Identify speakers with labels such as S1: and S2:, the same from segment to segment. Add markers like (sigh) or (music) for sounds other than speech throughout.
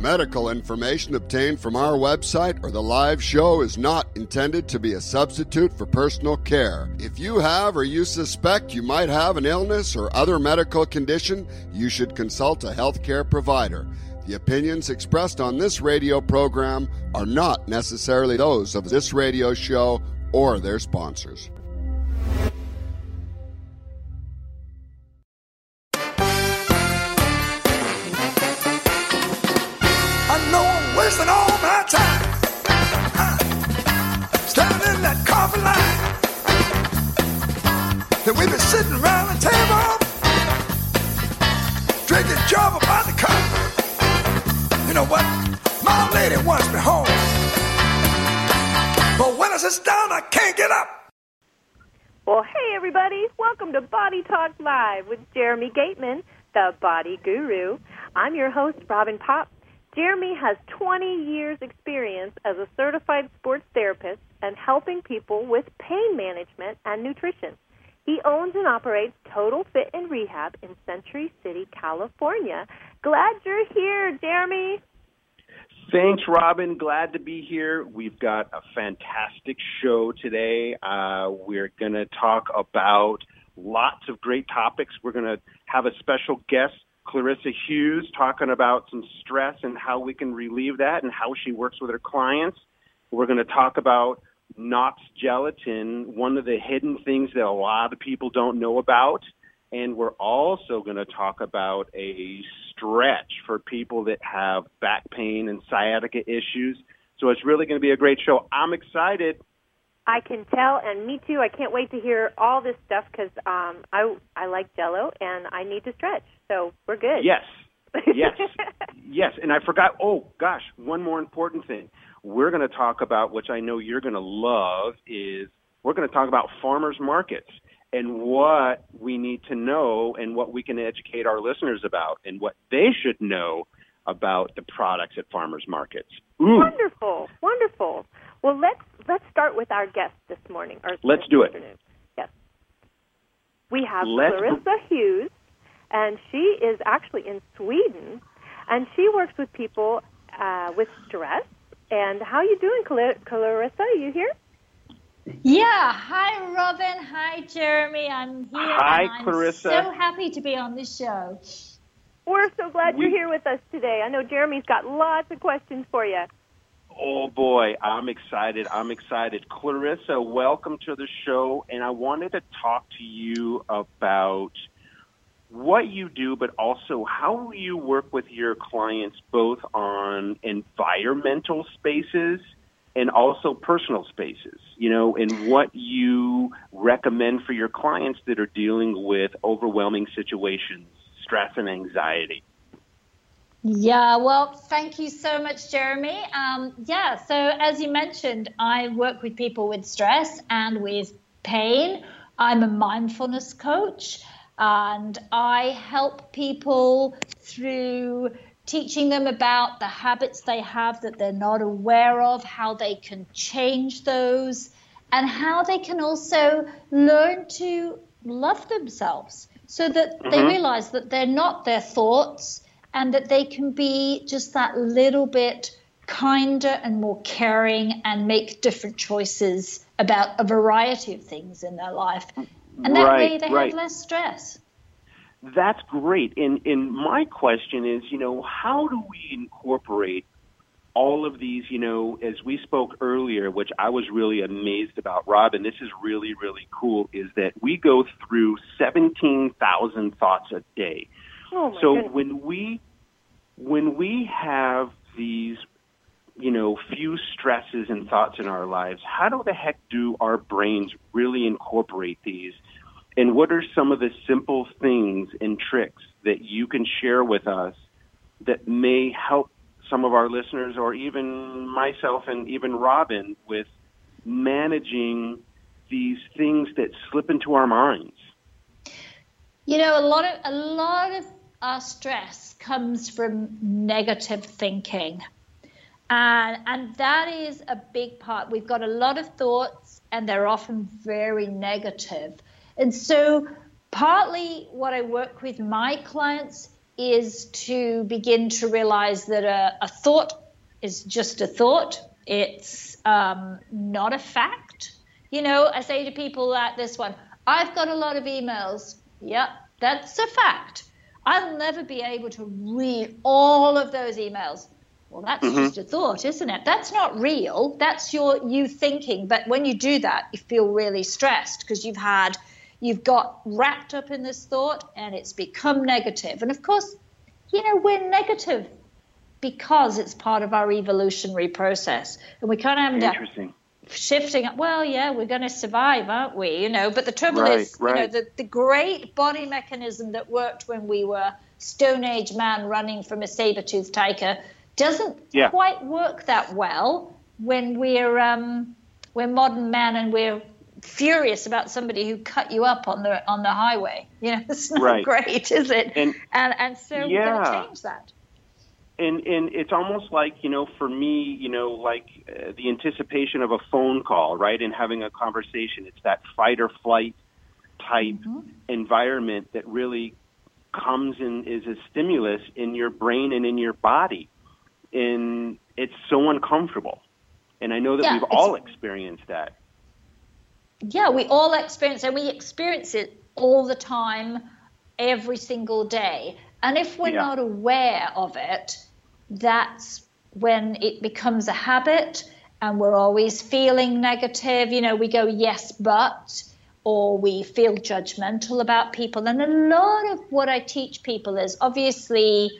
S1: Medical information obtained from our website or the live show is not intended to be a substitute for personal care. If you have or you suspect you might have an illness or other medical condition, you should consult a healthcare provider. The opinions expressed on this radio program are not necessarily those of this radio show or their sponsors.
S2: And we been sitting around the table, drinking java by the cup. You know what? My lady wants me home. But when I sit down, I can't get up.
S3: Well, hey, everybody. Welcome to Body Talk Live with Jeremy Gateman, the body guru. I'm your host, Robin Popp. Jeremy has 20 years' experience as a certified sports therapist and helping people with pain management and nutrition. He owns and operates Total Fit and Rehab in Century City, California. Glad you're here, Jeremy.
S4: Thanks, Robin. Glad to be here. We've got a fantastic show today. Uh, we're going to talk about lots of great topics. We're going to have a special guest, Clarissa Hughes, talking about some stress and how we can relieve that and how she works with her clients. We're going to talk about Knox gelatin, one of the hidden things that a lot of people don't know about. And we're also going to talk about a stretch for people that have back pain and sciatica issues. So it's really going to be a great show. I'm excited.
S3: I can tell, and me too. I can't wait to hear all this stuff because um, I I like Jello and I need to stretch. So we're good.
S4: Yes, yes, (laughs) yes. And I forgot. Oh gosh, one more important thing. We're going to talk about, which I know you're going to love, is we're going to talk about farmers markets and what we need to know and what we can educate our listeners about and what they should know about the products at farmers markets. Ooh.
S3: Wonderful, wonderful. Well, let's let's start with our guest this morning. Or
S4: Let's do it.
S3: Yes, we have
S4: Let's-
S3: Clarissa Hughes, and she is actually in Sweden, and she works with people uh, with stress. And how you doing, Cla- Clarissa? Are you here?
S5: Yeah, hi Robin, hi Jeremy. I'm here.
S4: Hi,
S5: and I'm
S4: Clarissa.
S5: So happy to be on this show.
S3: We're so glad
S4: We-
S3: you're here with us today. I know Jeremy's got lots of questions for you.
S4: Oh boy, I'm excited. I'm excited. Clarissa, welcome to the show. And I wanted to talk to you about what you do, but also how you work with your clients both on environmental spaces and also personal spaces, you know, and what you recommend for your clients that are dealing with overwhelming situations, stress and anxiety.
S5: Yeah, well, thank you so much, Jeremy. Um, yeah, so as you mentioned, I work with people with stress and with pain. I'm a mindfulness coach and I help people through teaching them about the habits they have that they're not aware of, how they can change those, and how they can also learn to love themselves so that they
S4: Mhm.
S5: realize that they're not their thoughts and that they can be just that little bit kinder and more caring and make different choices about a variety of things in their life. And that way
S4: Right,
S5: they
S4: right.
S5: have less stress.
S4: That's great. And and my question is, you know, how do we incorporate all of these, you know, as we spoke earlier, which I was really amazed about, Robin, this is really, really cool, is that we go through 17,000 thoughts a day.
S3: Oh my
S4: so
S3: goodness.
S4: when we when we have these you know few stresses and thoughts in our lives how do the heck do our brains really incorporate these and what are some of the simple things and tricks that you can share with us that may help some of our listeners or even myself and even Robin with managing these things that slip into our minds
S5: You know, a lot of a lot of our stress comes from negative thinking. And and that is a big part. We've got a lot of thoughts and they're often very negative. And so partly what I work with my clients is to begin to realize that a, a thought is just a thought. It's um, not a fact. You know, I say to people like this one, I've got a lot of emails. Yep, that's a fact. I'll never be able to read all of those emails. Well, that's mm-hmm. just a thought, isn't it? That's not real. That's your you thinking. But when you do that, you feel really stressed because you've had you've got wrapped up in this thought and it's become negative. And of course, you know, we're negative because it's part of our evolutionary process. And we kind of have
S4: Interesting.
S5: shifting well, yeah, we're going to survive, aren't we? You know, but the trouble
S4: right,
S5: is,
S4: right.
S5: you know, the, the great body mechanism that worked when we were Stone Age man running from a saber-toothed tiger doesn't
S4: yeah.
S5: quite work that well when we're um, we're modern men and we're furious about somebody who cut you up on the on the highway. You know, (laughs) it's not
S4: right.
S5: great, is it?
S4: And
S5: and, and so
S4: yeah.
S5: we're going to change that.
S4: And and it's almost like you know, for me, you know, like uh, the anticipation of a phone call, right, and having a conversation. It's that fight or flight type
S5: Mm-hmm.
S4: environment that really comes and is a stimulus in your brain and in your body, and it's so uncomfortable. And I know that
S5: Yeah,
S4: we've all experienced that.
S5: Yeah, we all experience and we experience it all the time, every single day. And if we're
S4: Yeah.
S5: not aware of it, that's when it becomes a habit and we're always feeling negative. You know, we go, yes, but, or we feel judgmental about people. And a lot of what I teach people is obviously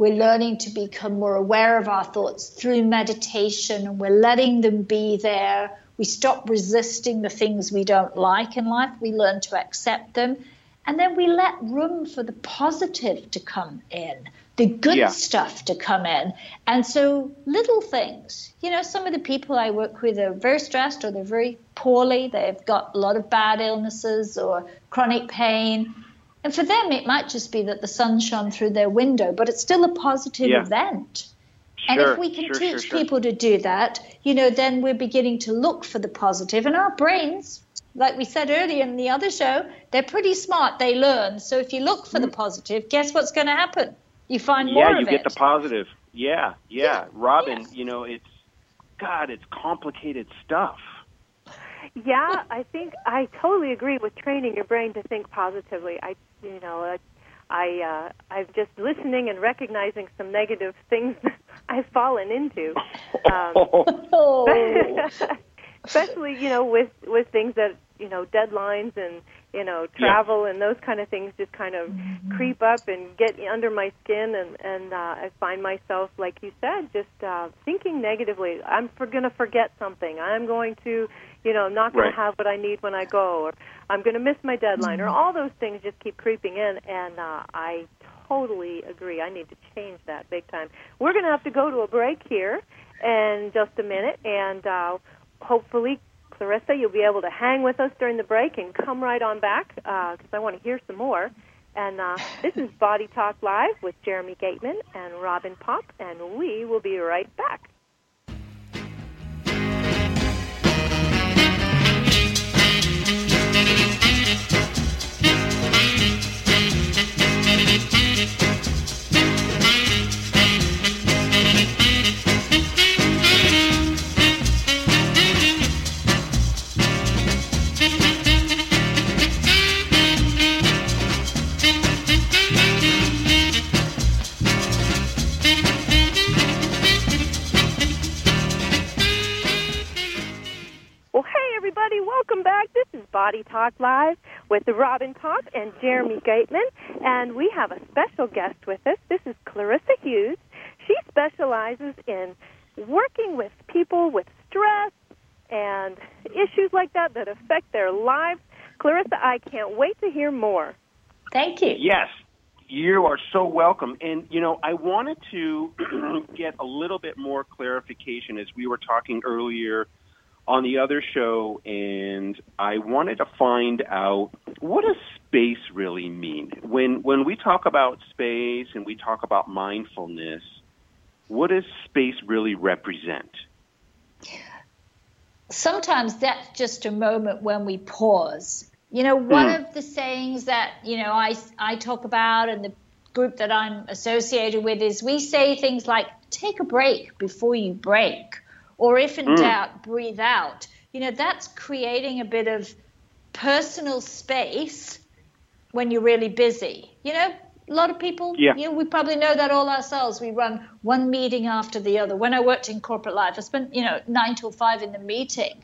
S5: we're learning to become more aware of our thoughts through meditation and we're letting them be there. We stop resisting the things we don't like in life. We learn to accept them. And then we let room for the positive to come in, the good
S4: Yeah.
S5: stuff to come in. And so, little things. You know, some of the people I work with are very stressed or they're very poorly. They've got a lot of bad illnesses or chronic pain. And for them, it might just be that the sun shone through their window, but it's still a positive
S4: Yeah.
S5: event. And if we can
S4: sure,
S5: teach
S4: sure, sure.
S5: people to do that, you know, then we're beginning to look for the positive. And our brains, like we said earlier in the other show, they're pretty smart. They learn. So if you look for the positive, guess what's going to happen? You find more
S4: Mm-hmm. yeah, you
S5: of
S4: get
S5: it.
S4: the positive. Yeah, yeah,
S5: Yeah,
S4: Robin.
S5: yes.
S4: You know, it's God. It's complicated stuff.
S3: Yeah, I think I totally agree with training your brain to think positively. I, you know, uh, I, uh, I'm just listening and recognizing some negative things (laughs) I've fallen into. Um,
S5: Oh, (laughs) (laughs)
S3: especially you know with with things that you know deadlines and you know travel and those kind of things just kind of creep up and get under my skin and and uh, I find myself like you said just uh, thinking negatively. I'm for going to forget something. I'm going to you know I'm not going
S4: Right.
S3: to have what I need when I go or I'm going to miss my deadline or all those things just keep creeping in and uh, I totally agree I need to change that big time we're going to have to go to a break here in just a minute and uh, hopefully, Clarissa, you'll be able to hang with us during the break and come right on back because I want to hear some more. And uh, this is Body Talk Live with Jeremy Gateman and Robin Popp, and we will be right back. Everybody, welcome back. This is Body Talk Live with Robin Popp and Jeremy Gateman, and we have a special guest with us. This is Clarissa Hughes. She specializes in working with people with stress and issues like that that affect their lives. Clarissa, I can't wait to hear more.
S5: thank you.
S4: Yes, you are so welcome. And, you know, I wanted to (clears throat) get a little bit more clarification as we were talking earlier on the other show, and I wanted to find out what does space really mean? When, when we talk about space and we talk about mindfulness, what does space really represent?
S5: sometimes that's just a moment when we pause. You know, one
S4: Mm.
S5: of the sayings that, you know, I, I talk about and the group that I'm associated with is we say things like take a break before you break, or if in mm. doubt, breathe out. You know, that's creating a bit of personal space when you're really busy. You know, a lot of people, yeah. you know, we probably know that all ourselves. We run one meeting after the other. When I worked in corporate life, I spent, you know, nine till five in the meeting.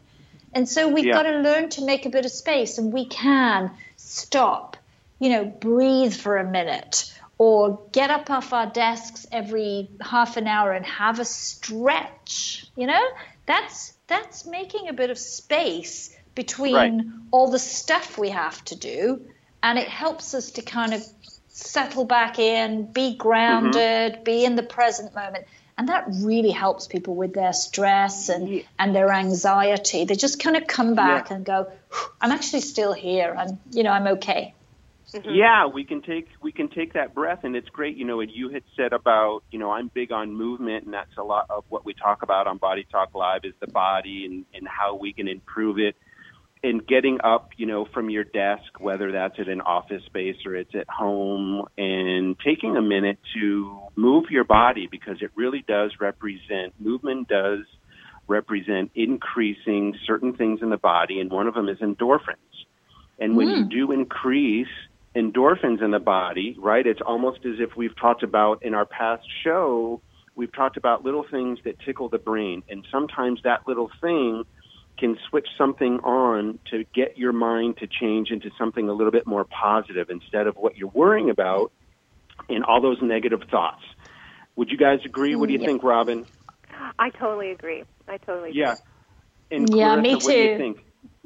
S5: And so we've yeah. got to learn to make a bit of space and we can stop, you know, breathe for a minute or get up off our desks every half an hour and have a stretch. You know, that's that's making a bit of space between right. all the stuff we have to do and it helps us to kind of settle back in, be grounded, mm-hmm. be in the present moment. And that really helps people with their stress and, yeah. and their anxiety. They just kind of come back yeah. and go, I'm actually still here and you know, I'm okay.
S4: Mm-hmm. Yeah, we can take we can take that breath, and it's great. You know, and you had said about you know I'm big on movement, and that's a lot of what we talk about on Body Talk Live is the body and and how we can improve it And getting up, you know, from your desk, whether that's at an office space or it's at home, and taking a minute to move your body because it really does represent movement does represent increasing certain things in the body, and one of them is endorphins. And when mm. you do increase endorphins in the body, right, it's almost as if we've talked about in our past show, we've talked about little things that tickle the brain, and sometimes that little thing can switch something on to get your mind to change into something a little bit more positive instead of what you're worrying about and all those negative thoughts. Would you guys agree? What do you mm, think, Robin?
S3: I totally agree. I totally
S4: agree. Yeah.
S5: And yeah, me too.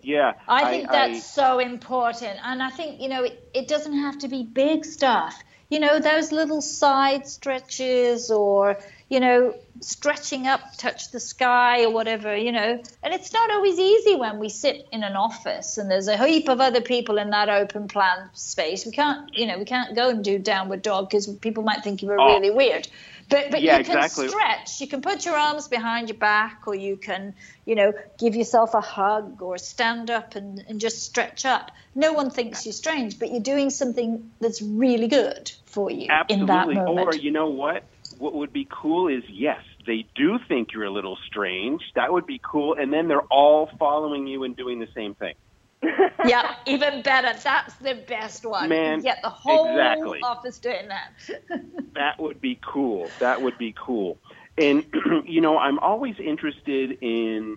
S4: What do you think? Yeah.
S5: I think I, that's I, so important. And I think, you know, it, it doesn't have to be big stuff. You know, those little side stretches or, you know, stretching up, touch the sky or whatever, you know. And it's not always easy when we sit in an office and there's a heap of other people in that open plan space. We can't, you know, we can't go and do downward dog because people might think you were oh. really weird. But but
S4: yeah,
S5: you can
S4: exactly.
S5: stretch. You can put your arms behind your back, or you can, you know, give yourself a hug, or stand up and, and just stretch up. No one thinks you're strange, but you're doing something that's really good for you
S4: Absolutely.
S5: in that moment.
S4: Or you know what? What would be cool is yes, they do think you're a little strange. That would be cool. And then they're all following you and doing the same thing. (laughs)
S5: yeah, even better. That's the best one.
S4: Man,
S5: get the whole
S4: exactly.
S5: office doing that. (laughs)
S4: that would be cool. That would be cool. And (clears throat) you know, I'm always interested in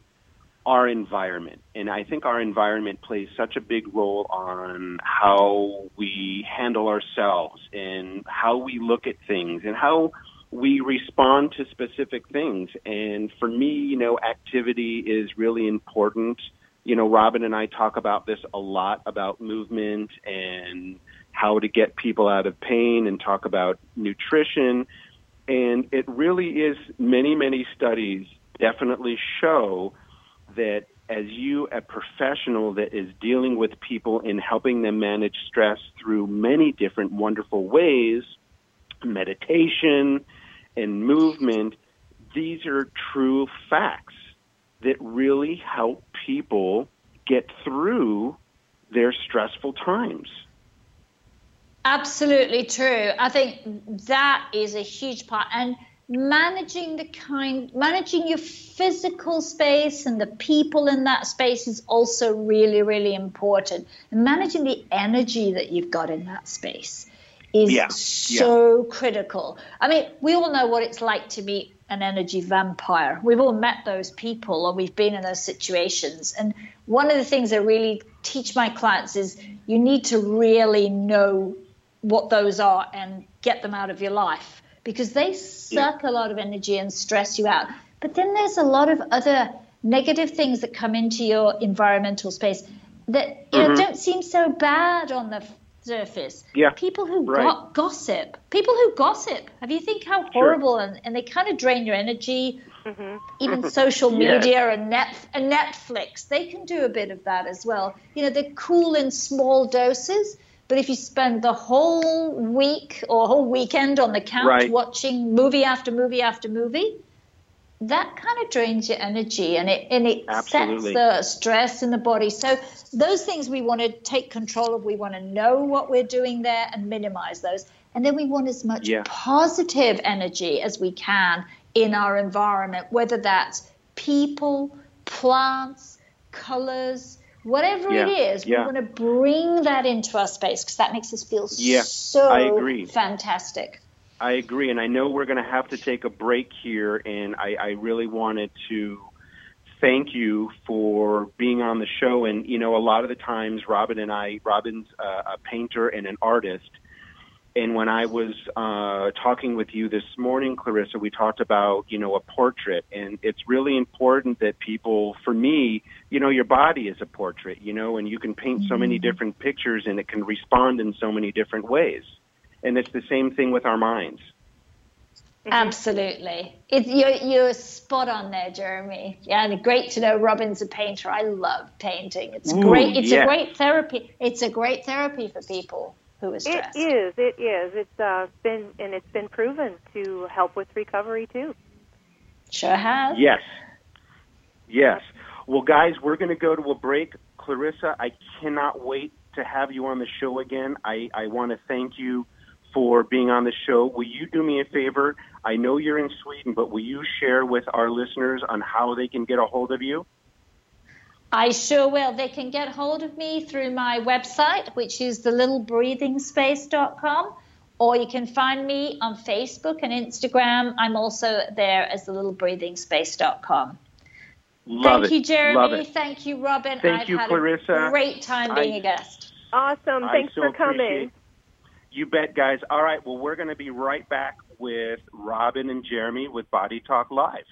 S4: our environment, and I think our environment plays such a big role on how we handle ourselves and how we look at things and how we respond to specific things. And for me, you know, activity is really important. You know, Robin and I talk about this a lot about movement and how to get people out of pain and talk about nutrition. And it really is many, many studies definitely show that as you, a professional that is dealing with people and helping them manage stress through many different wonderful ways, meditation, and movement, these are true facts that really help people get through their stressful times.
S5: Absolutely true. I think that is a huge part. And managing the kind managing your physical space and the people in that space is also really really important and managing the energy that you've got in that space is yeah. so yeah. critical. I mean, we all know what it's like to meet an energy vampire. We've all met those people or we've been in those situations. And one of the things I really teach my clients is you need to really know what those are and get them out of your life because they suck yeah. a lot of energy and stress you out. But then there's a lot of other negative things that come into your environmental space that you mm-hmm. know don't seem so bad on the surface.
S4: Yeah.
S5: People who
S4: right.
S5: go- gossip. People who gossip. Have you think how horrible sure. and, and they kind of drain your energy. Mm-hmm. Even social (laughs) media and net and Netflix, they can do a bit of that as well. You know, they're cool in small doses, but if you spend the whole week or whole weekend on the couch
S4: right.
S5: watching movie after movie after movie, that kind of drains your energy and it and it
S4: Absolutely.
S5: sets the stress in the body. So those things we want to take control of. We want to know what we're doing there and minimize those. And then we want as much
S4: Yeah.
S5: positive energy as we can in our environment, whether that's people, plants, colors, whatever it
S4: Yeah,
S5: is.
S4: yeah.
S5: We want to bring that into our space because that makes us feel
S4: Yeah,
S5: so
S4: I agree.
S5: fantastic.
S4: I agree, and I know we're going to have to take a break here, and I, I really wanted to thank you for being on the show. And you know, a lot of the times, Robin and I, Robin's uh, a painter and an artist, and when I was uh, talking with you this morning, Clarissa, we talked about you know a portrait, and it's really important that people, for me, you know, your body is a portrait, you know, and you can paint so many different pictures, and it can respond in so many different ways. And it's the same thing with our minds.
S5: Absolutely. It, you're, you're spot on there, Jeremy. Yeah, and great to know Robin's a painter. I love painting. It's
S4: Ooh,
S5: great. It's
S4: yeah.
S5: a great therapy. It's a great therapy for people who are
S3: It
S5: stressed.
S3: is. It is. It's uh, been and it's been proven to help with recovery too.
S5: Sure has.
S4: Yes. Yes. Well, guys, we're going to go to a break. Clarissa, I cannot wait to have you on the show again. I, I want to thank you for being on the show. Will you do me a favor? I know you're in Sweden, but will you share with our listeners on how they can get a hold of you?
S5: I sure will. They can get hold of me through my website, which is thelittlebreathingspace.com, or you can find me on Facebook and Instagram. I'm also there as thelittlebreathingspace.com.
S4: Love
S5: Thank
S4: it.
S5: you, Jeremy.
S4: Love it.
S5: Thank you, Robin.
S4: Thank
S5: I've
S4: you,
S5: had
S4: Clarissa.
S5: a great time being
S4: I-
S5: a guest.
S3: Awesome. Thanks
S4: so
S3: for coming.
S4: You bet, guys. All right. Well, we're going to be right back with Robin and Jeremy with Body Talk Live.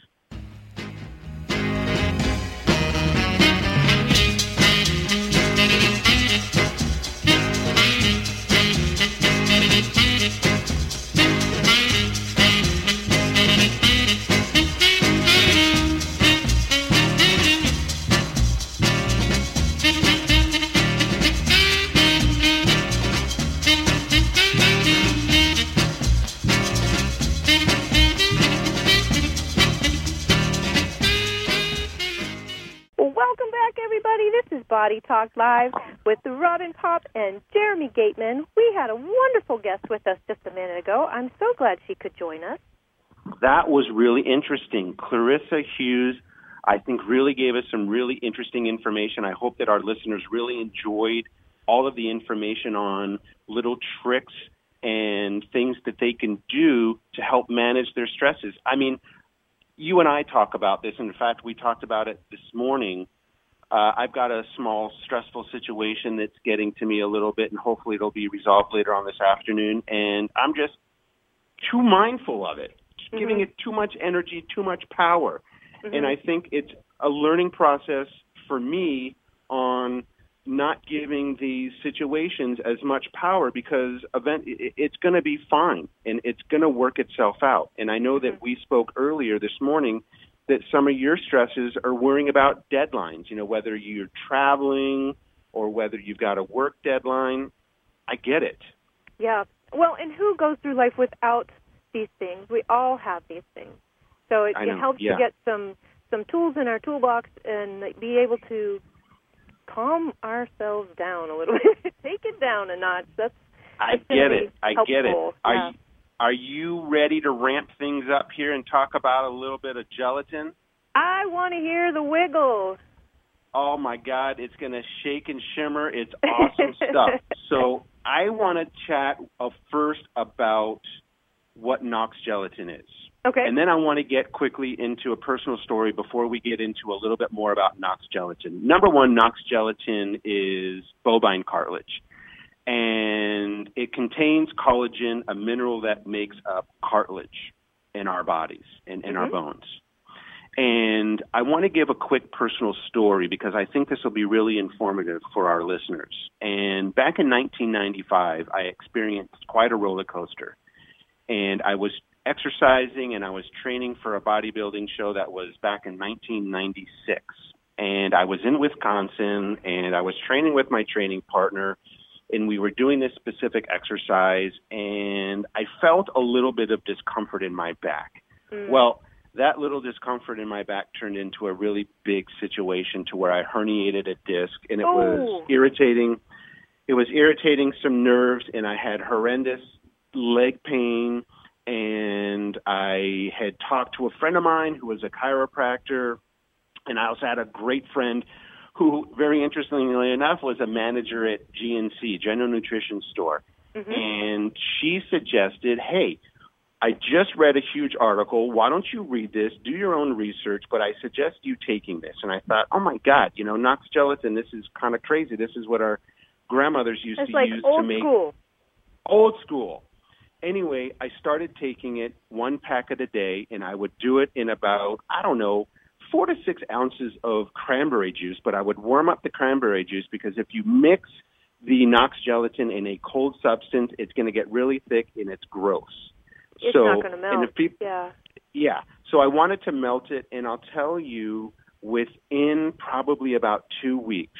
S3: Is Talk Live with Robin Popp and Jeremy Gateman. We had a wonderful guest with us just a minute ago. I'm so glad she could join us.
S4: That was really interesting. Clarissa Hughes, I think, really gave us some really interesting information. I hope that our listeners really enjoyed all of the information on little tricks and things that they can do to help manage their stresses. I mean, you and I talk about this. And In fact, we talked about it this morning. Uh, I've got a small stressful situation that's getting to me a little bit, and hopefully it'll be resolved later on this afternoon. And I'm just too mindful of it, just giving mm-hmm. it too much energy, too much power. Mm-hmm. And I think it's a learning process for me on not giving these situations as much power because event it- it's going to be fine and it's going to work itself out. And I know that mm-hmm. we spoke earlier this morning that some of your stresses are worrying about deadlines, you know, whether you're traveling or whether you've got a work deadline. I get it.
S3: Yeah. Well, and who goes through life without these things? We all have these things. So it, it helps
S4: yeah.
S3: to get some some tools in our toolbox and be able to calm ourselves down a little (laughs) bit, take it down a notch. That's
S4: I get it. I get it.
S3: yeah.
S4: you, are you ready to ramp things up here and talk about a little bit of gelatin?
S3: I want to hear the wiggle.
S4: Oh my God, it's going to shake and shimmer. It's awesome (laughs) stuff. So I want to chat uh, first about what Knox gelatin is.
S3: Okay.
S4: And then I want to get quickly into a personal story before we get into a little bit more about Knox gelatin. Number one, Knox gelatin is bovine cartilage. And it contains collagen, a mineral that makes up cartilage in our bodies and in our
S3: Mhm.
S4: bones. And I want to give a quick personal story because I think this will be really informative for our listeners. And back in 1995, I experienced quite a roller coaster. And I was exercising and I was training for a bodybuilding show that was back in 1996. And I was in Wisconsin and I was training with my training partner and we were doing this specific exercise and I felt a little bit of discomfort in my back.
S3: Mm.
S4: Well, that little discomfort in my back turned into a really big situation to where I herniated a disc and it
S3: Oh.
S4: was irritating. It was irritating some nerves and I had horrendous leg pain and I had talked to a friend of mine who was a chiropractor and I also had a great friend who very interestingly enough was a manager at GNC, General Nutrition Store.
S3: Mm-hmm.
S4: And she suggested, "Hey, I just read a huge article. Why don't you read this? Do your own research, but I suggest you taking this." And I thought, "Oh my god, you know, Knox gelatin, this is kind of crazy. This is what our grandmothers used
S3: It's
S4: to
S3: like
S4: use to make
S3: school.
S4: old school. Anyway, I started taking it one packet a day, and I would do it in about, I don't know, four to six ounces of cranberry juice. But I would warm up the cranberry juice because if you mix the Knox gelatin in a cold substance, it's going to get really thick and it's gross.
S3: It's
S4: so,
S3: not going to
S4: and
S3: melt.
S4: if people,
S3: yeah.
S4: yeah. So I wanted to melt it, and I'll tell you, within probably about two weeks,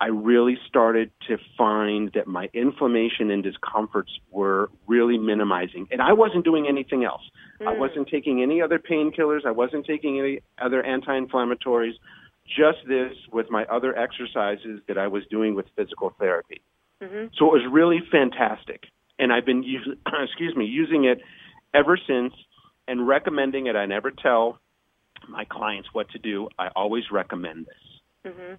S4: I really started to find that my inflammation and discomforts were really minimizing. And I wasn't doing anything else. I
S3: Mm.
S4: wasn't taking any other painkillers. I wasn't taking any other anti inflammatories. Just this with my other exercises that I was doing with physical therapy.
S3: hmm
S4: So it was really fantastic. And I've been using, (clears throat) excuse me, using it ever since and recommending it. I never tell my clients what to do. I always recommend this.
S3: hmm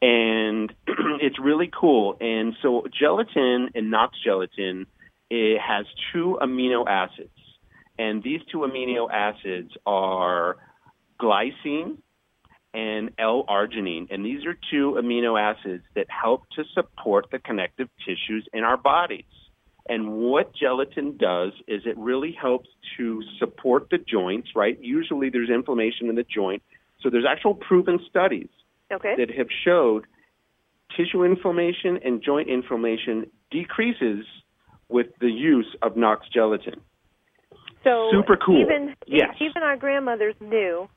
S4: And (clears throat) it's really cool. And so gelatin and Knox gelatin, it has two amino acids. And these two amino acids are glycine and L-arginine. And these are two amino acids that help to support the connective tissues in our bodies. And what gelatin does is it really helps to support the joints, right? Usually there's inflammation in the joint. So there's actual proven studies
S3: Okay.
S4: that have showed tissue inflammation and joint inflammation decreases with the use of Knox gelatin.
S3: So
S4: Super cool.
S3: Even
S4: Yes.
S3: even our grandmothers knew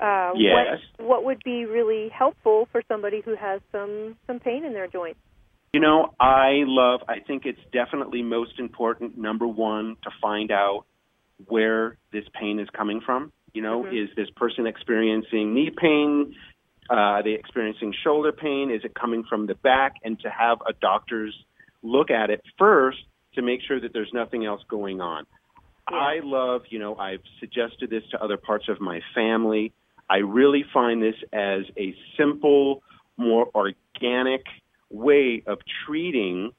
S3: uh,
S4: Yes.
S3: what what would be really helpful for somebody who has some some pain in their joints.
S4: You know, I love, I think it's definitely most important, number one, to find out where this pain is coming from. You know,
S3: Mhm.
S4: is this person experiencing knee pain? Uh, are they experiencing shoulder pain? Is it coming from the back? And to have a doctor's look at it first to make sure that there's nothing else going on.
S3: Yeah.
S4: I love, you know, I've suggested this to other parts of my family. I really find this as a simple, more organic way of treating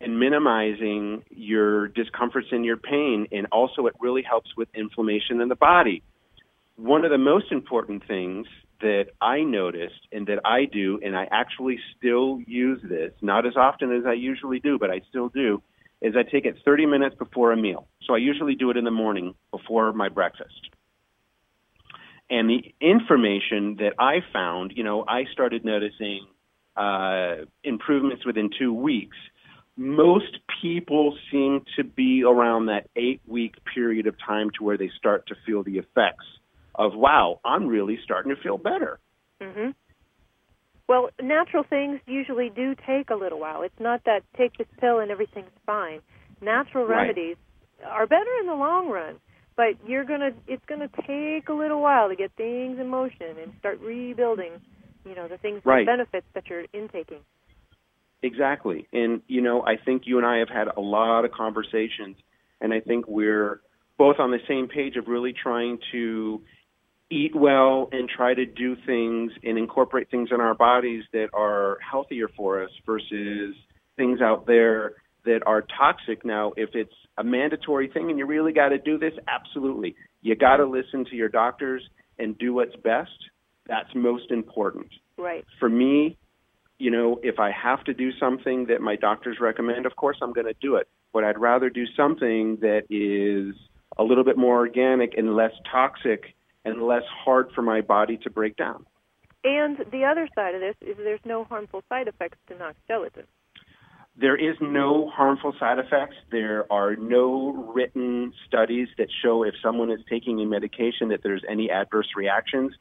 S4: and minimizing your discomforts and your pain. And also, it really helps with inflammation in the body. One of the most important things that I noticed and that I do, and I actually still use this, not as often as I usually do, but I still do, is I take it 30 minutes before a meal. So I usually do it in the morning before my breakfast. And the information that I found, you know, I started noticing uh, improvements within two weeks. Most people seem to be around that eight week period of time to where they start to feel the effects of, wow, I'm really starting to feel better.
S3: hmm Well, natural things usually do take a little while. It's not that take this pill and everything's fine. Natural
S4: Right.
S3: remedies are better in the long run, but you're gonna it's gonna take a little while to get things in motion and start rebuilding. You know the things,
S4: Right.
S3: the benefits that you're intaking.
S4: Exactly. And, you know, I think you and I have had a lot of conversations, and I think we're both on the same page of really trying to eat well and try to do things and incorporate things in our bodies that are healthier for us versus things out there that are toxic. Now, if it's a mandatory thing and you really got to do this, absolutely. You got to listen to your doctors and do what's best. That's most important
S3: Right.
S4: for me, you know, if I have to do something that my doctors recommend, of course I'm going to do it. But I'd rather do something that is a little bit more organic and less toxic and less hard for my body to break down.
S3: And the other side of this is there's no harmful side effects to Knox gelatin.
S4: There is no harmful side effects. There are no written studies that show if someone is taking a medication that there's any adverse reactions.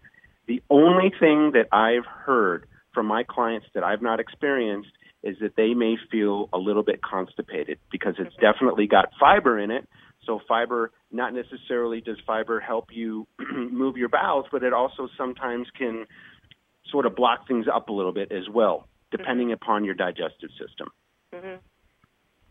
S4: The only thing that I've heard from my clients that I've not experienced is that they may feel a little bit constipated because it's definitely got fiber in it. So fiber, not necessarily does fiber help you (clears throat) move your bowels, but it also sometimes can sort of block things up a little bit as well, depending mm-hmm. upon your digestive system.
S3: Mm-hmm.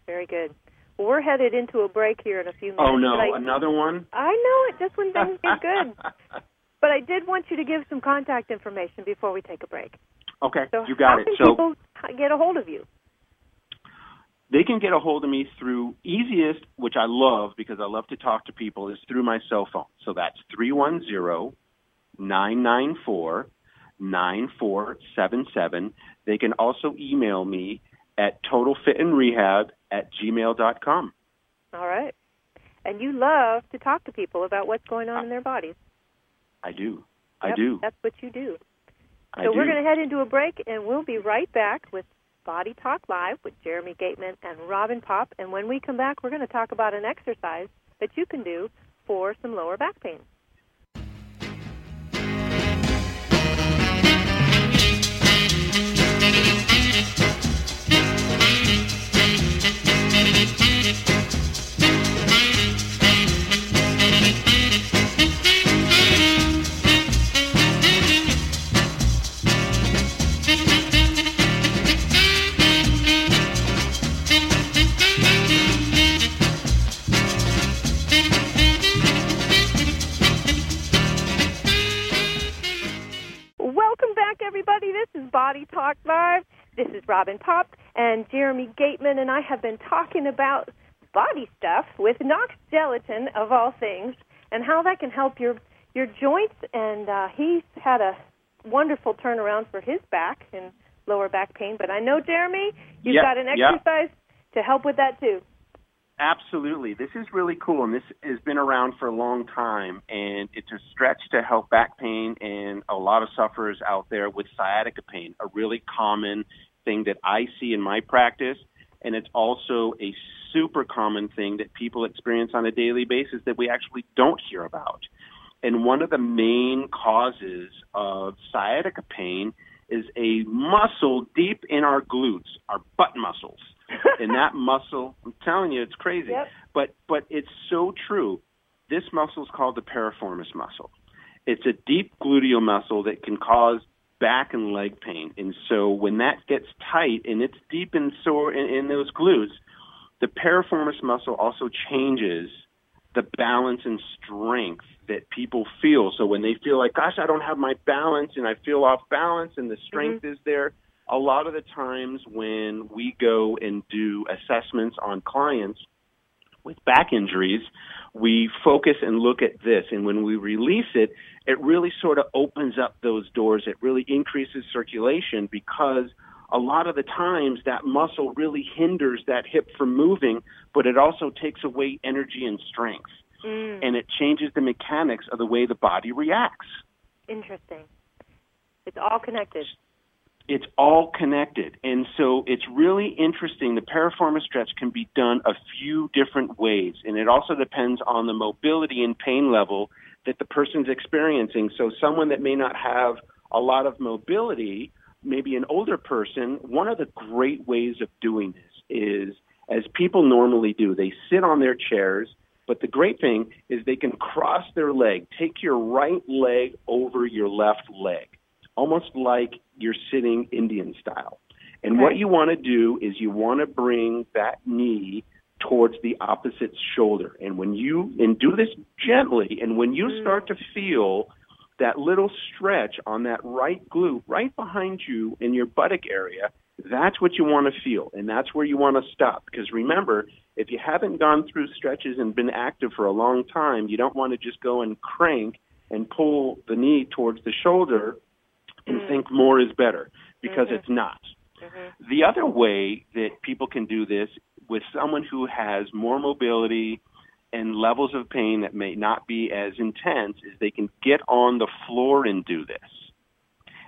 S3: Very good. Well, we're headed into a break here in a few minutes.
S4: Oh no, I, another one?
S3: I know it. Just when things get good. (laughs) But I did want you to give some contact information before we take a break.
S4: Okay,
S3: so
S4: you got
S3: it.
S4: so
S3: people get a hold of you?
S4: They can get a hold of me through easiest, which I love because I love to talk to people, is through my cell phone. So that's three one zero nine nine four nine four seven seven. They can also email me at totalfitandrehab at gmail.com.
S3: All right. And you love to talk to people about what's going on in their bodies.
S4: I do.
S3: Yep,
S4: I do.
S3: That's what you do.
S4: I
S3: so
S4: do.
S3: we're going to head into a break, and we'll be right back with Body Talk Live with Jeremy Gateman and Robin Popp. And when we come back, we're going to talk about an exercise that you can do for some lower back pain. Robin Popp and Jeremy Gateman, and I have been talking about body stuff with Knox Gelatin, of all things, and how that can help your your joints. And uh, he's had a wonderful turnaround for his back and lower back pain. But I know, Jeremy, you've got an exercise to help with that too.
S4: Absolutely. This is really cool, and this has been around for a long time, and it's a stretch to help back pain and a lot of sufferers out there with sciatica pain, a really common thing that I see in my practice, and it's also a super common thing that people experience on a daily basis that we actually don't hear about. And one of the main causes of sciatica pain is a muscle deep in our glutes, our butt muscles (laughs) and that muscle, I'm telling you, it's crazy.
S3: Yep.
S4: But but it's so true. This muscle is called the piriformis muscle. It's a deep gluteal muscle that can cause back and leg pain. And so when that gets tight and it's deep and sore in, in those glutes, the piriformis muscle also changes the balance and strength that people feel. So when they feel like, gosh, I don't have my balance and I feel off balance and the strength mm-hmm. is there, a lot of the times when we go and do assessments on clients with back injuries, we focus and look at this. And when we release it, it really sort of opens up those doors. It really increases circulation because a lot of the times that muscle really hinders that hip from moving, but it also takes away energy and strength.
S3: Mm.
S4: And it changes the mechanics of the way the body reacts.
S3: Interesting. It's all connected
S4: it's all connected. And so it's really interesting. The piriformis stretch can be done a few different ways, and it also depends on the mobility and pain level that the person's experiencing. So someone that may not have a lot of mobility, maybe an older person, one of the great ways of doing this is as people normally do, they sit on their chairs, but the great thing is they can cross their leg, take your right leg over your left leg almost like you're sitting Indian style. And
S3: okay.
S4: what you want to do is you want to bring that knee towards the opposite shoulder. And when you, and do this gently, and when you
S3: mm.
S4: start to feel that little stretch on that right glute right behind you in your buttock area, that's what you want to feel. And that's where you want to stop. Because remember, if you haven't gone through stretches and been active for a long time, you don't want to just go and crank and pull the knee towards the shoulder and mm. think more is better because
S3: mm-hmm.
S4: it's not.
S3: Mm-hmm.
S4: The other way that people can do this with someone who has more mobility and levels of pain that may not be as intense is they can get on the floor and do this.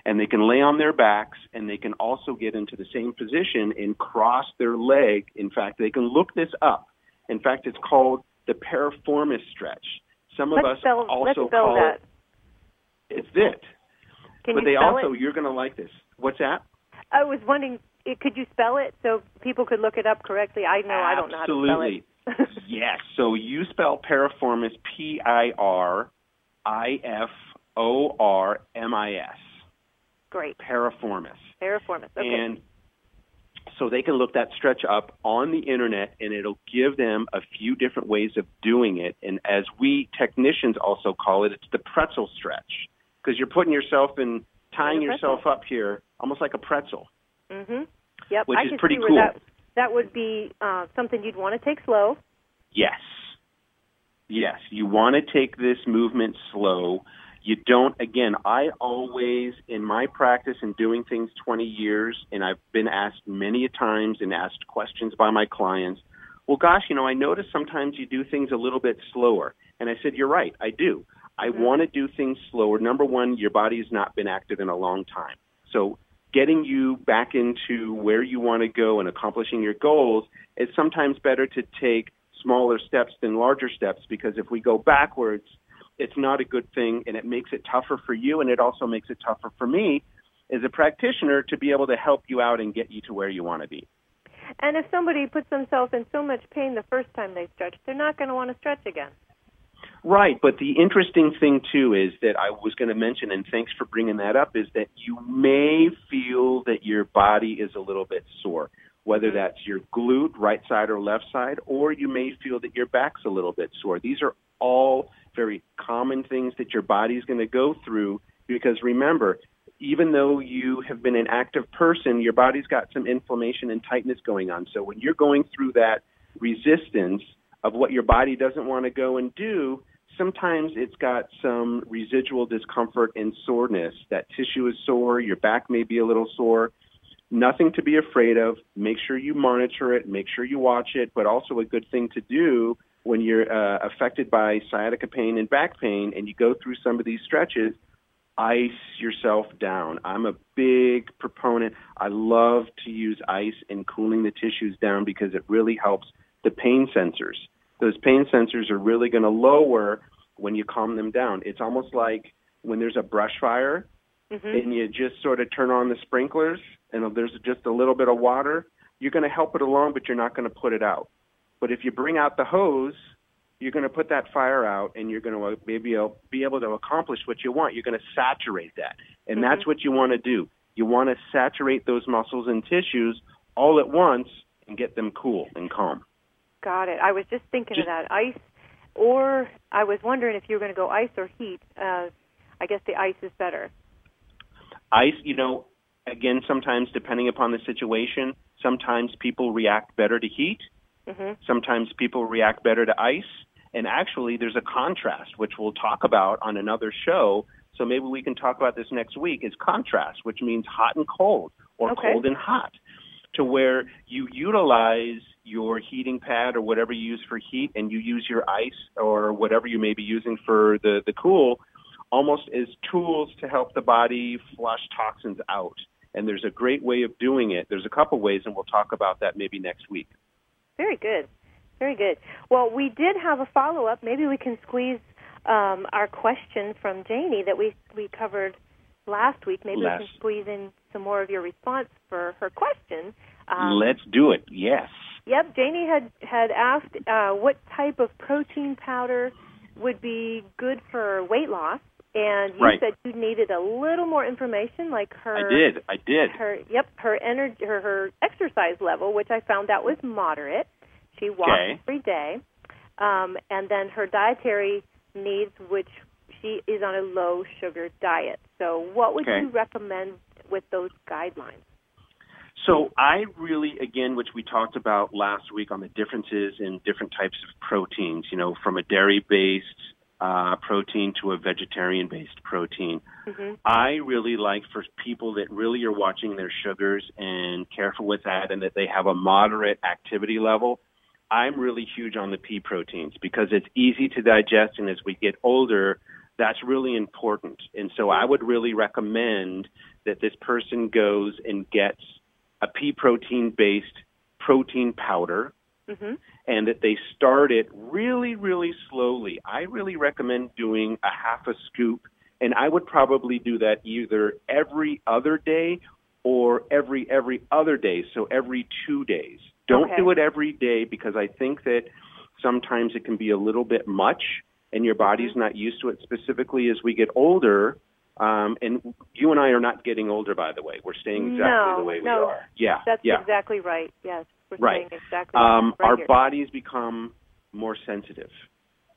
S4: And they can lay on their backs and they can also get into the same position and cross their leg. In fact, they can look this up. In fact, it's called the piriformis stretch. Some of
S3: let's
S4: us
S3: spell,
S4: also
S3: call
S4: that. it. It's it.
S3: Can
S4: but
S3: you
S4: they also,
S3: it?
S4: you're going to like this. What's that?
S3: I was wondering, could you spell it so people could look it up correctly? I know I don't know how to spell
S4: Absolutely.
S3: it. (laughs)
S4: Yes. So you spell piriformis P I R I F O R M I S.
S3: Great.
S4: Piriformis.
S3: Piriformis. Okay.
S4: And so they can look that stretch up on the internet and it'll give them a few different ways of doing it. And as we technicians also call it, it's the pretzel stretch because you're putting yourself in, tying yourself up here almost like a pretzel.
S3: Mhm. Yep.
S4: Which
S3: I
S4: is pretty cool.
S3: that that would be uh, something you'd want to take slow.
S4: Yes. Yes. You want to take this movement slow. You don't, again, I always, in my practice and doing things 20 years, and I've been asked many a times and asked questions by my clients, well, gosh, you know, I notice sometimes you do things a little bit slower. And I said, you're right, I do. I mm-hmm. want to do things slower. Number one, your body has not been active in a long time. So getting you back into where you want to go and accomplishing your goals is sometimes better to take smaller steps than larger steps because if we go backwards, it's not a good thing and it makes it tougher for you and it also makes it tougher for me as a practitioner to be able to help you out and get you to where you want to be.
S3: And if somebody puts themselves in so much pain the first time they stretch, they're not going to want to stretch again.
S4: Right, but the interesting thing too is that I was going to mention, and thanks for bringing that up, is that you may feel that your body is a little bit sore, whether mm-hmm. that's your glute, right side or left side, or you may feel that your back's a little bit sore. These are all very common things that your body's going to go through because remember, even though you have been an active person, your body's got some inflammation and tightness going on. So when you're going through that resistance of what your body doesn't want to go and do, sometimes it's got some residual discomfort and soreness. That tissue is sore, your back may be a little sore. Nothing to be afraid of. Make sure you monitor it, make sure you watch it, but also a good thing to do when you're uh, affected by sciatica pain and back pain and you go through some of these stretches, ice yourself down. I'm a big proponent. I love to use ice in cooling the tissues down because it really helps the pain sensors. Those pain sensors are really going to lower when you calm them down. It's almost like when there's a brush fire
S3: Mm-hmm.
S4: and you just sort of turn on the sprinklers and there's just a little bit of water, you're going to help it along, but you're not going to put it out. But if you bring out the hose, you're going to put that fire out and you're going to maybe be able to accomplish what you want. You're going to saturate that. And that's what you want to do. You want to saturate those muscles and tissues all at once and get them cool and calm.
S3: Got it. I was just thinking
S4: Just-
S3: of that ice, or I was wondering if you were going to go ice or heat. Uh, I guess the ice is better.
S4: Ice, you know, again, sometimes depending upon the situation, sometimes people react better to heat.
S3: hmm
S4: Sometimes people react better to ice. And actually, there's a contrast, which we'll talk about on another show. So maybe we can talk about this next week, is contrast, which means hot and cold or
S3: Okay.
S4: cold and hot, to where you utilize your heating pad or whatever you use for heat and you use your ice or whatever you may be using for the, the cool almost as tools to help the body flush toxins out. And there's a great way of doing it. There's a couple ways, and we'll talk about that maybe next week.
S3: Very good. Very good. Well, we did have a follow up. Maybe we can squeeze um, our question from Janie that we we covered last week. Maybe we can squeeze in some more of your response for her question. Um,
S4: Let's do it. Yes.
S3: Yep, Janie had had asked uh, what type of protein powder would be good for weight loss, and you
S4: Right.
S3: said you needed a little more information, like her.
S4: I did. I did.
S3: Her yep, her energy, her, her exercise level, which I found out was moderate. She walks
S4: Okay.
S3: every day, um, and then her dietary needs, which she is on a low sugar diet. So, what would
S4: Okay.
S3: you recommend with those guidelines?
S4: So I really, again, which we talked about last week on the differences in different types of proteins, you know, from a dairy-based uh, protein to a vegetarian-based protein.
S3: hmm
S4: I really like for people that really are watching their sugars and careful with that and that they have a moderate activity level. I'm really huge on the pea proteins because it's easy to digest and as we get older, that's really important. And so I would really recommend that this person goes and gets a pea protein based protein powder
S3: hmm
S4: and that they start it really, really slowly. I really recommend doing a half a scoop, and I would probably do that either every other day or every every other day, so every two days. Don't
S3: Okay.
S4: do it every day because I think that sometimes it can be a little bit much, and your body's not used to it. Specifically, as we get older, um, and you and I are not getting older, by the way. We're staying exactly
S3: no,
S4: the way we
S3: no,
S4: are. Yeah,
S3: That's
S4: yeah.
S3: exactly right. Yes, we're
S4: Right.
S3: saying exactly
S4: Um,
S3: right
S4: our
S3: here.
S4: bodies become more sensitive.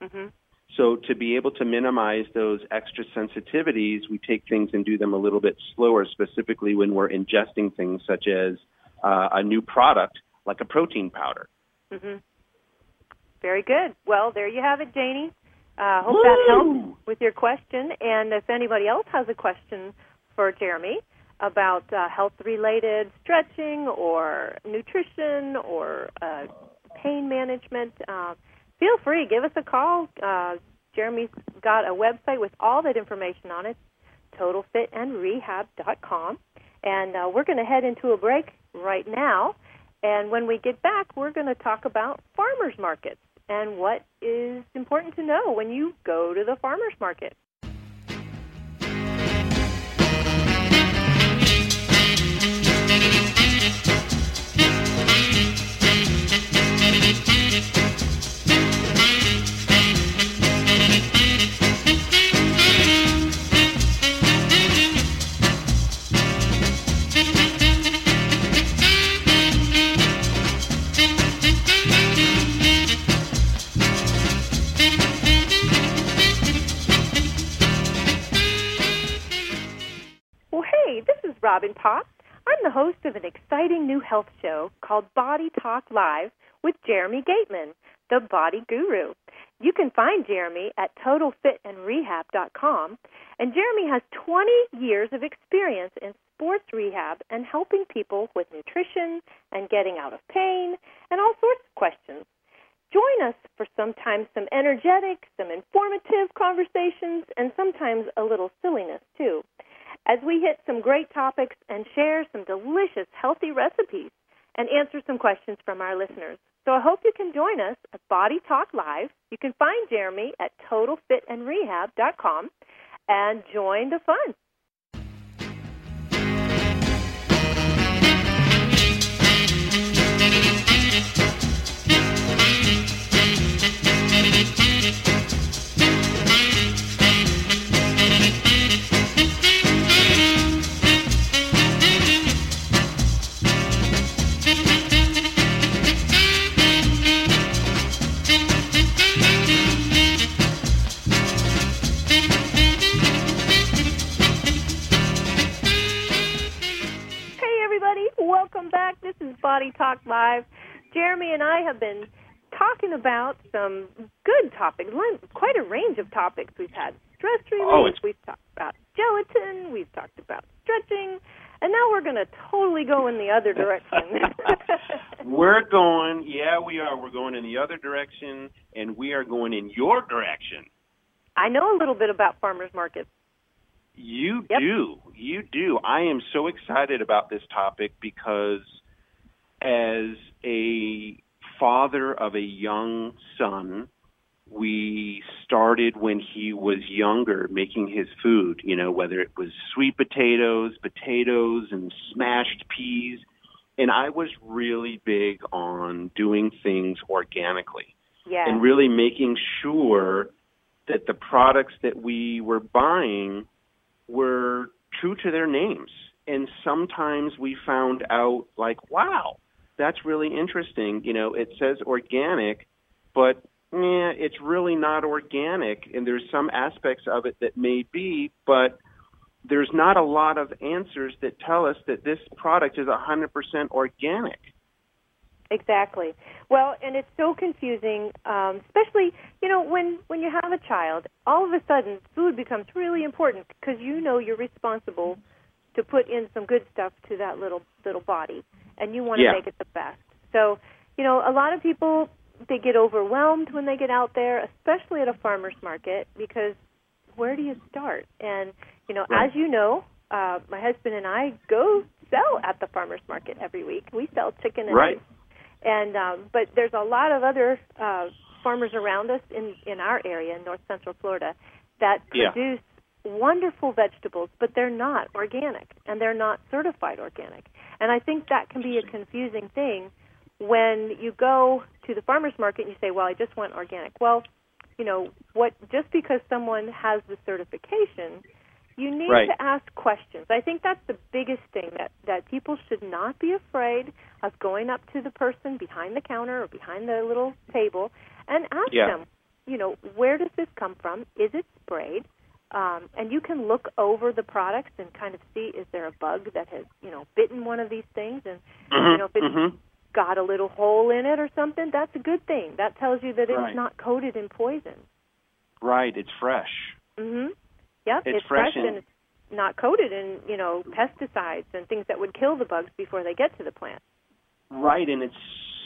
S3: Mhm.
S4: So to be able to minimize those extra sensitivities, we take things and do them a little bit slower, specifically when we're ingesting things such as uh, a new product like a protein powder.
S3: hmm Very good. Well, there you have it, Janie. Uh, hope that helps with your question. And if anybody else has a question for Jeremy about uh, health-related stretching or nutrition or uh, pain management, uh, feel free. Give us a call. Uh, Jeremy's got a website with all that information on it, totalfitandrehab.com. And uh, we're going to head into a break right now. And when we get back, we're going to talk about farmers markets and what is important to know when you go to the farmers market. Robin Popp. I'm the host of an exciting new health show called Body Talk Live with Jeremy Gateman, the body guru. You can find Jeremy at totalfitandrehab.com, and Jeremy has 20 years of experience in sports rehab and helping people with nutrition and getting out of pain and all sorts of questions. Join us for sometimes some energetic, some informative conversations, and sometimes a little silliness too as we hit some great topics and share some delicious, healthy recipes and answer some questions from our listeners. So I hope you can join us at Body Talk Live. You can find Jeremy at TotalFitAndRehab.com and join the fun. Welcome back. This is Body Talk Live. Jeremy and I have been talking about some good topics, quite a range of topics. We've had stress relief,
S4: Oh,
S3: we've talked about gelatin, we've talked about stretching, and now we're going to totally go in the other direction. (laughs)
S4: We're going, yeah, we are. We're going in the other direction, and we are going in your direction.
S3: I know a little bit about farmers markets.
S4: You
S3: Yep.
S4: do. You do. I am so excited about this topic because as a father of a young son, we started when he was younger making his food, you know, whether it was sweet potatoes, potatoes, and smashed peas. And I was really big on doing things organically
S3: Yeah.
S4: and really making sure that the products that we were buying were true to their names. And sometimes we found out like, wow, that's really interesting. You know, it says organic, but yeah, it's really not organic. And there's some aspects of it that may be, but there's not a lot of answers that tell us that this product is 100% organic.
S3: Exactly. Well, and it's so confusing, um, especially you know when when you have a child. All of a sudden, food becomes really important because you know you're responsible to put in some good stuff to that little little body, and you want to
S4: Yeah.
S3: make it the best. So, you know, a lot of people they get overwhelmed when they get out there, especially at a farmer's market, because where do you start? And you know,
S4: Right.
S3: as you know, uh, my husband and I go sell at the farmer's market every week. We sell chicken and
S4: Right.
S3: eggs and um, but there's a lot of other uh, farmers around us in in our area in north central Florida that
S4: Yeah.
S3: produce wonderful vegetables, but they're not organic and they're not certified organic. And I think that can be a confusing thing when you go to the farmers market and you say, "Well, I just want organic," well, you know what? Just because someone has the certification, you need
S4: Right.
S3: to ask questions. I think that's the biggest thing that that people should not be afraid of going up to the person behind the counter or behind the little table and ask
S4: Yeah.
S3: them, you know, where does this come from? Is it sprayed? Um, and you can look over the products and kind of see is there a bug that has you know bitten one of these things and you know if it's
S4: Mhm.
S3: got a little hole in it or something that's a good thing that tells you that it's
S4: Right.
S3: not coated in poison
S4: Right, it's fresh.
S3: mhm yep
S4: It's
S3: it's, fresh,
S4: fresh and-
S3: and not coated in you know pesticides and things that would kill the bugs before they get to the plant
S4: Right, and it's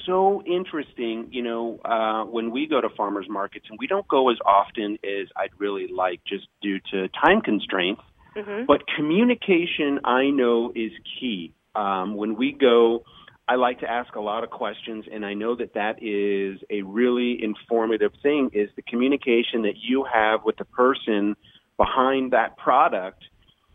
S4: so interesting, you know, uh, when we go to farmers markets, and we don't go as often as I'd really like just due to time constraints,
S3: mhm
S4: but communication I know is key. Um, when we go, I like to ask a lot of questions, and I know that that is a really informative thing, is the communication that you have with the person behind that product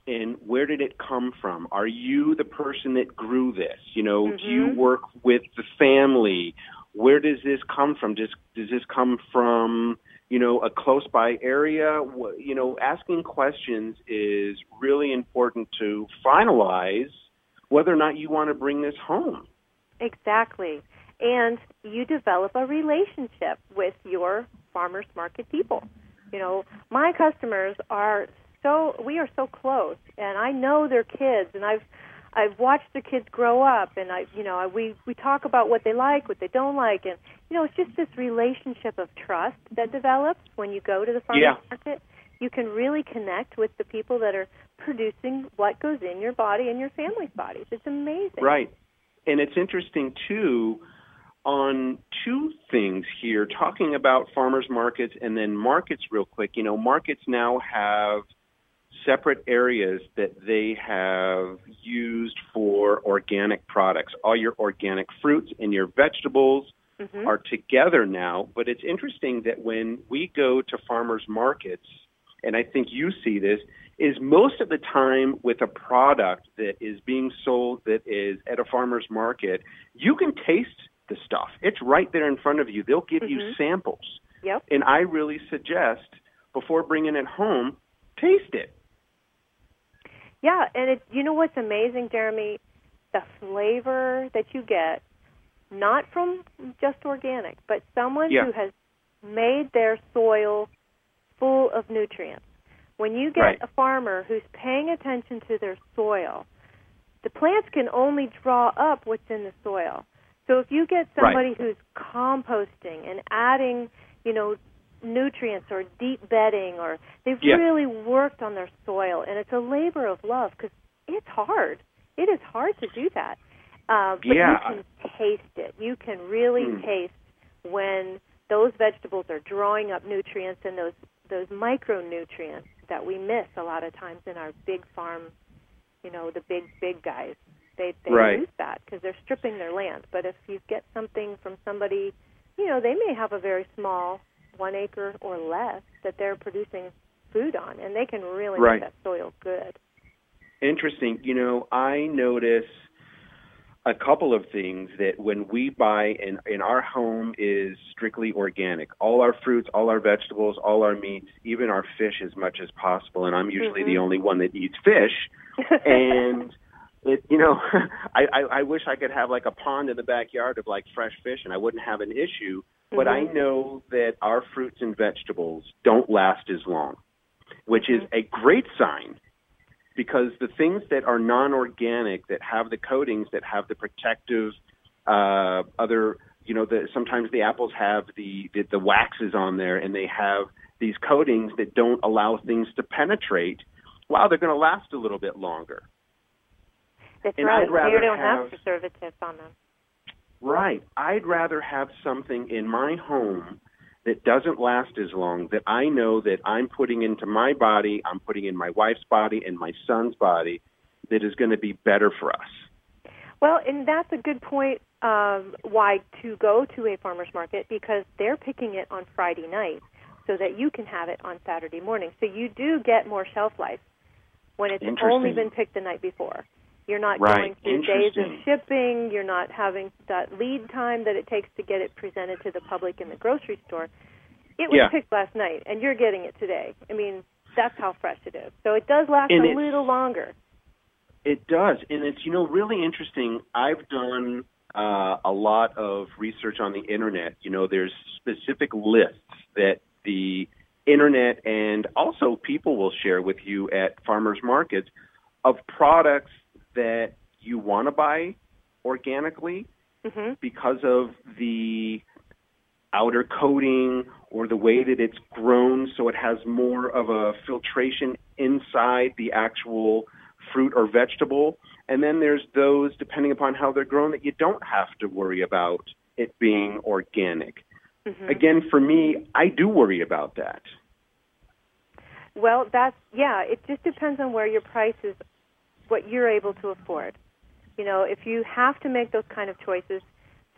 S4: and where did it come from? Are you the person that grew this? You know, do you
S3: Mhm.
S4: work with the family? Where does this come from? Does does this come from you know a close by area? You know, asking questions is really important to finalize whether or not you want to bring this home.
S3: Exactly. And you develop a relationship with your farmers market people. You know, my customers are so we are so close and I know their kids and I've I've watched their kids grow up and I you know, I, we we talk about what they like, what they don't like and you know, it's just this relationship of trust that develops when you go to the farmers
S4: Yeah.
S3: market. You can really connect with the people that are producing what goes in your body and your family's bodies. It's amazing.
S4: Right. And it's interesting too on two things here talking about farmers markets and then markets real quick. You know, markets now have separate areas that they have used for organic products. All your organic fruits and your vegetables
S3: Mhm.
S4: are together now. But it's interesting that when we go to farmers markets, and I think you see this, is most of the time with a product that is being sold that is at a farmer's market, you can taste the stuff. It's right there in front of you. They'll give you
S3: Mhm.
S4: samples.
S3: Yep.
S4: And I really suggest before bringing it home, taste it.
S3: Yeah, and it, you know what's amazing, Jeremy? The flavor that you get, not from just organic, but someone
S4: Yeah.
S3: who has made their soil full of nutrients. When you get
S4: Right.
S3: a farmer who's paying attention to their soil, the plants can only draw up what's in the soil. So if you get
S4: Right.
S3: somebody who's composting and adding, you know, nutrients or deep bedding or they've
S4: Yeah.
S3: really worked on their soil and it's a labor of love because it's hard. It is hard to do that. Uh, but
S4: Yeah.
S3: you can taste it. You can really
S4: Mm.
S3: taste when those vegetables are drawing up nutrients and those those micronutrients that we miss a lot of times in our big farm, you know, the big big guys. They they
S4: Right.
S3: lose that because they're stripping their land. But if you get something from somebody, you know, they may have a very small one acre or less that they're producing food on, and they can really
S4: Right.
S3: make that soil good.
S4: Interesting. You know, I notice a couple of things that when we buy and in our home is strictly organic. All our fruits, all our vegetables, all our meats, even our fish as much as possible. And I'm usually the
S3: Mhm.
S4: only one that eats fish. (laughs) and it you know (laughs) I, I i wish i could have like a pond in the backyard of like fresh fish and i wouldn't have an issue but i
S3: Mhm.
S4: know that our fruits and vegetables don't last as long which is a great sign because the things that are non-organic that have the coatings that have the protective uh other you know the sometimes the apples have the the, the waxes on there and they have these coatings that don't allow things to penetrate wow they're going to last a little bit longer
S3: That's
S4: And
S3: right.
S4: I'd rather
S3: they don't have,
S4: have-
S3: preservatives on them.
S4: Right. I'd rather have something in my home that doesn't last as long that I know that I'm putting into my body, I'm putting in my wife's body and my son's body that is going to be better for us.
S3: Well, and that's a good point um, why to go to a farmer's market because they're picking it on Friday night so that you can have it on Saturday morning. So you do get more shelf life when it's only been picked the night before. You're not
S4: right.
S3: going through days of shipping. You're not having that lead time that it takes to get it presented to the public in the grocery store. It was
S4: Yeah.
S3: picked last night, and you're getting it today. I mean, that's how fresh it is. So it does last
S4: And
S3: a little longer.
S4: It does, and it's you know really interesting. I've done uh, a lot of research on the internet. You know, there's specific lists that the internet and also people will share with you at farmers markets of products that you want to buy organically
S3: hmm
S4: because of the outer coating or the way that it's grown so it has more of a filtration inside the actual fruit or vegetable. And then there's those, depending upon how they're grown, that you don't have to worry about it being organic.
S3: hmm
S4: Again, for me, I do worry about that.
S3: Well, that's yeah. It just depends on where your price is, what you're able to afford. You know, if you have to make those kind of choices,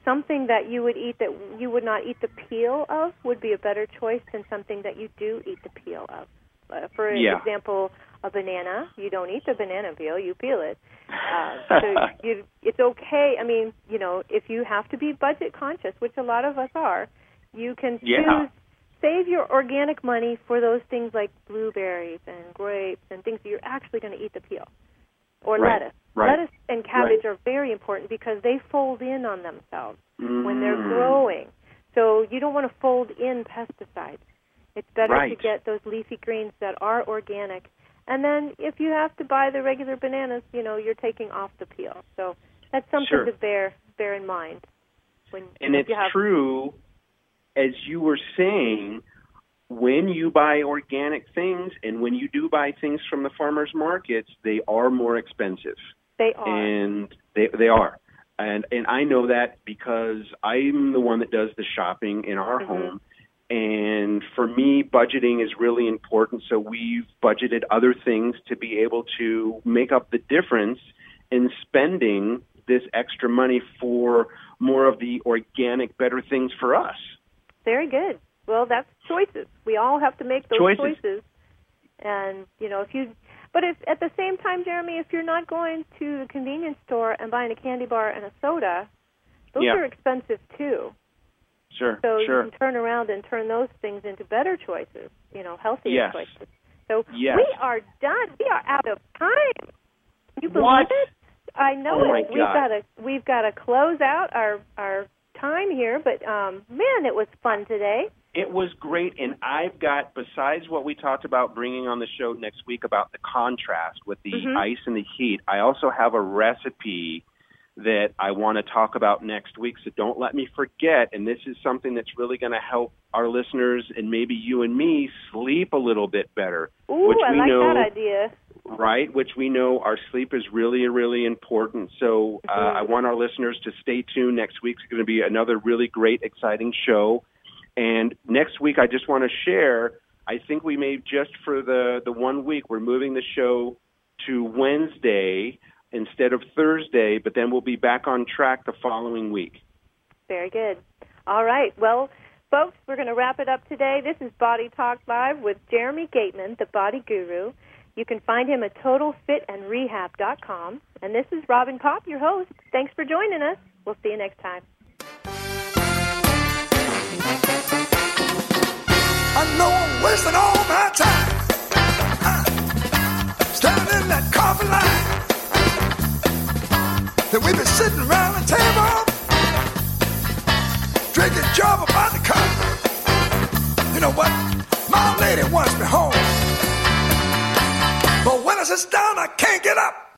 S3: something that you would eat that you would not eat the peel of would be a better choice than something that you do eat the peel of. Uh, for
S4: Yeah.
S3: example, a banana, you don't eat the banana peel, you peel it. Uh, so (laughs) you, it's okay. I mean, you know, if you have to be budget conscious, which a lot of us are, you can
S4: Yeah.
S3: choose save your organic money for those things like blueberries and grapes and things that you're actually going to eat the peel. Or
S4: Right,
S3: lettuce.
S4: right,
S3: Lettuce and cabbage are very important because they fold in on themselves when they're
S4: Mm.
S3: growing. So you don't want to fold in pesticides. It's better to get those leafy greens that are organic. And then if you have to buy the regular bananas, you know, you're taking off the peel. So that's something
S4: Sure.
S3: to bear bear in mind. When
S4: And it's
S3: have,
S4: true, as you were saying, when you buy organic things and when you do buy things from the farmers markets, they are more expensive.
S3: they are.
S4: And they they are. And and I know that because I'm the one that does the shopping in our
S3: Mhm.
S4: home. And for me, budgeting is really important. So we've budgeted other things to be able to make up the difference in spending this extra money for more of the organic, better things for us.
S3: Very good. Well, that's choices. We all have to make those
S4: Choices.
S3: choices. And you know, if you, but if at the same time, Jeremy, if you're not going to the convenience store and buying a candy bar and a soda, those
S4: Yeah.
S3: are expensive too.
S4: Sure,
S3: So
S4: sure.
S3: you can turn around and turn those things into better choices. You know, healthier
S4: Yes.
S3: choices. So
S4: Yes.
S3: we are done. We are out of time. Can you believe
S4: What?
S3: it? I know
S4: Oh,
S3: it. We've got to we've got to close out our our time here, but um man, it was fun today.
S4: It was great, and I've got besides what we talked about bringing on the show next week about the contrast with the
S3: Mhm.
S4: ice and the heat. I also have a recipe that I want to talk about next week. So don't let me forget. And this is something that's really going to help our listeners and maybe you and me sleep a little bit better.
S3: Ooh,
S4: which
S3: I
S4: we
S3: like
S4: know,
S3: that idea.
S4: right? Which we know our sleep is really, really important. So uh,
S3: Mhm.
S4: I want our listeners to stay tuned. Next week's going to be another really great, exciting show. And next week, I just want to share. I think we may just for the the one week we're moving the show to Wednesday instead of Thursday, but then we'll be back on track the following week.
S3: Very good. All right. Well, folks, we're going to wrap it up today. This is Body Talk Live with Jeremy Gateman, the Body Guru. You can find him at TotalFitAndRehab.com. And this is Robin Popp, your host. Thanks for joining us. We'll see you next time.
S2: My time. Uh, standing in that coffee line. Then we been sitting around the table, drinking Java by the cup. You know what? My lady wants me home. But when I sit down, I can't get up.